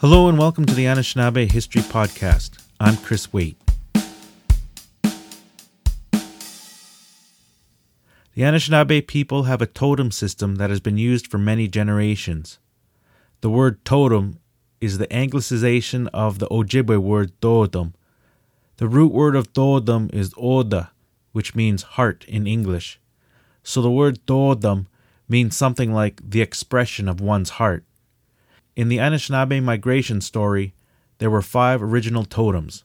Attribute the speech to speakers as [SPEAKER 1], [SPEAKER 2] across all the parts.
[SPEAKER 1] Hello and welcome to the Anishinaabe History Podcast. I'm Chris Waite. The Anishinaabe people have a totem system that has been used for many generations. The word totem is the anglicization of the Ojibwe word doodem. The root word of totem is oda, which means heart in English. So the word totem means something like the expression of one's heart. In the Anishinaabe migration story, there were five original totems.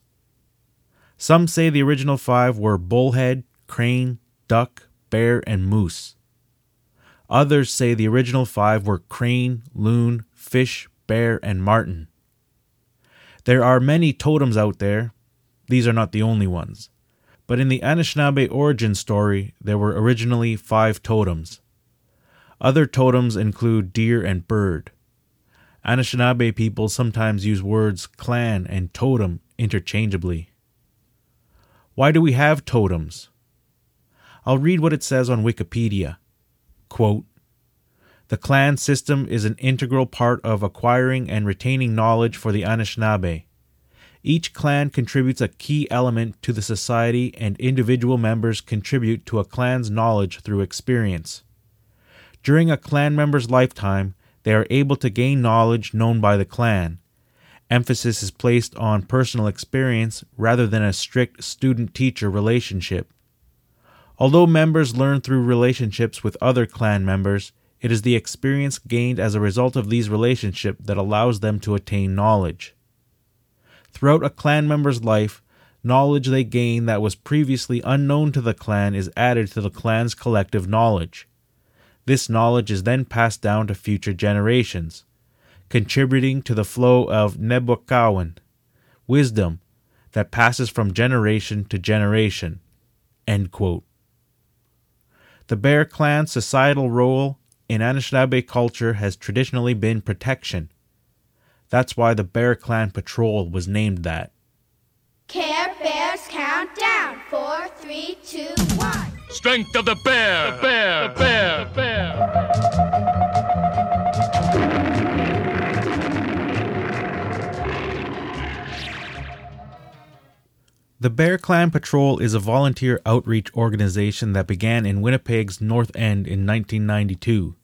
[SPEAKER 1] Some say the original five were bullhead, crane, duck, bear, and moose. Others say the original five were crane, loon, fish, bear, and marten. There are many totems out there. These are not the only ones. But in the Anishinaabe origin story, there were originally five totems. Other totems include deer and bird. Anishinaabe people sometimes use words clan and totem interchangeably. Why do we have totems? I'll read what it says on Wikipedia. Quote, the clan system is an integral part of acquiring and retaining knowledge for the Anishinaabe. Each clan contributes a key element to the society, and individual members contribute to a clan's knowledge through experience. During a clan member's lifetime, they are able to gain knowledge known by the clan. Emphasis is placed on personal experience rather than a strict student teacher relationship. Although members learn through relationships with other clan members, it is the experience gained as a result of these relationships that allows them to attain knowledge. Throughout a clan member's life, knowledge they gain that was previously unknown to the clan is added to the clan's collective knowledge. This knowledge is then passed down to future generations, contributing to the flow of nibwaakaawin, wisdom that passes from generation to generation. The Bear Clan's societal role in Anishinaabe culture has traditionally been protection. That's why the Bear Clan Patrol was named that.
[SPEAKER 2] Care Bears count down. Four, three, two, one.
[SPEAKER 3] Strength of the bear! The bear! The Bear
[SPEAKER 1] Clan Patrol is a volunteer outreach organization that began in Winnipeg's North End in 1992.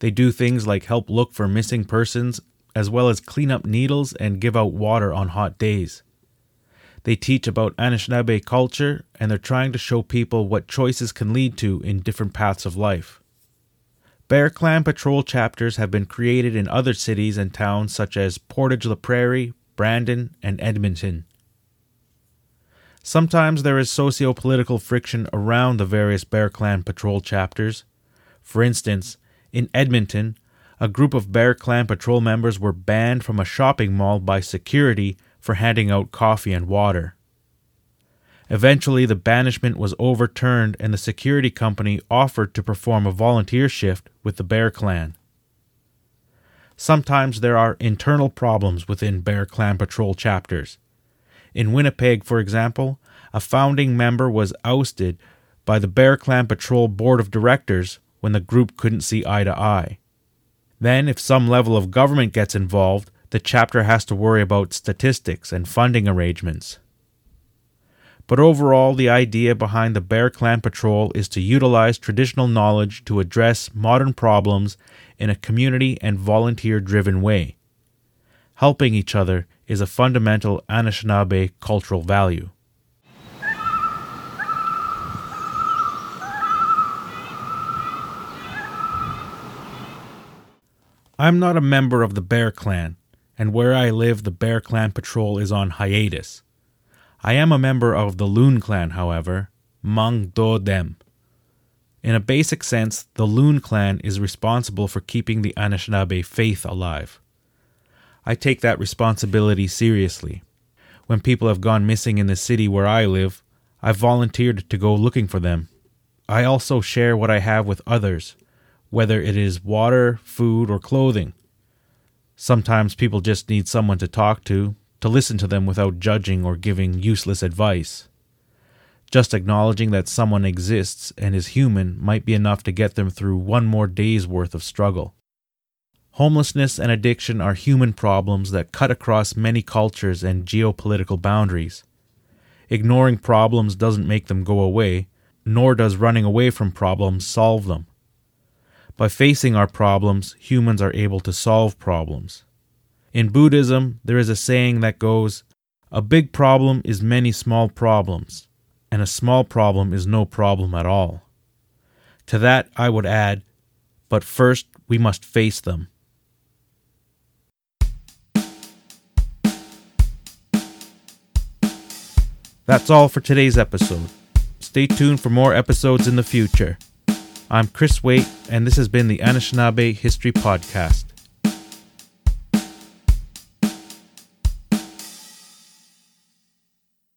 [SPEAKER 1] They do things like help look for missing persons, as well as clean up needles and give out water on hot days. They teach about Anishinaabe culture and they're trying to show people what choices can lead to in different paths of life. Bear Clan Patrol chapters have been created in other cities and towns such as Portage la Prairie, Brandon, and Edmonton. Sometimes there is socio political friction around the various Bear Clan Patrol chapters. For instance, in Edmonton, a group of Bear Clan Patrol members were banned from a shopping mall by security for handing out coffee and water. Eventually, the banishment was overturned and the security company offered to perform a volunteer shift with the Bear Clan. Sometimes there are internal problems within Bear Clan Patrol chapters. In Winnipeg, for example, a founding member was ousted by the Bear Clan Patrol Board of Directors when the group couldn't see eye to eye. Then, if some level of government gets involved, the chapter has to worry about statistics and funding arrangements. But overall, the idea behind the Bear Clan Patrol is to utilize traditional knowledge to address modern problems in a community and volunteer driven way. Helping each other is a fundamental Anishinaabe cultural value. I'm not a member of the Bear Clan, and where I live, the Bear Clan Patrol is on hiatus. I am a member of the Loon Clan, however, Maang Doodem. In a basic sense, the Loon Clan is responsible for keeping the Anishinaabe faith alive. I take that responsibility seriously. When people have gone missing in the city where I live, I've volunteered to go looking for them. I also share what I have with others, whether it is water, food, or clothing. Sometimes people just need someone to talk to, to listen to them without judging or giving useless advice. Just acknowledging that someone exists and is human might be enough to get them through one more day's worth of struggle. Homelessness and addiction are human problems that cut across many cultures and geopolitical boundaries. Ignoring problems doesn't make them go away, nor does running away from problems solve them. By facing our problems, humans are able to solve problems. In Buddhism, there is a saying that goes, A big problem is many small problems, and a small problem is no problem at all. To that, I would add, But first, we must face them. That's all for today's episode. Stay tuned for more episodes in the future. I'm Chris Waite, and this has been the Anishinaabe History Podcast.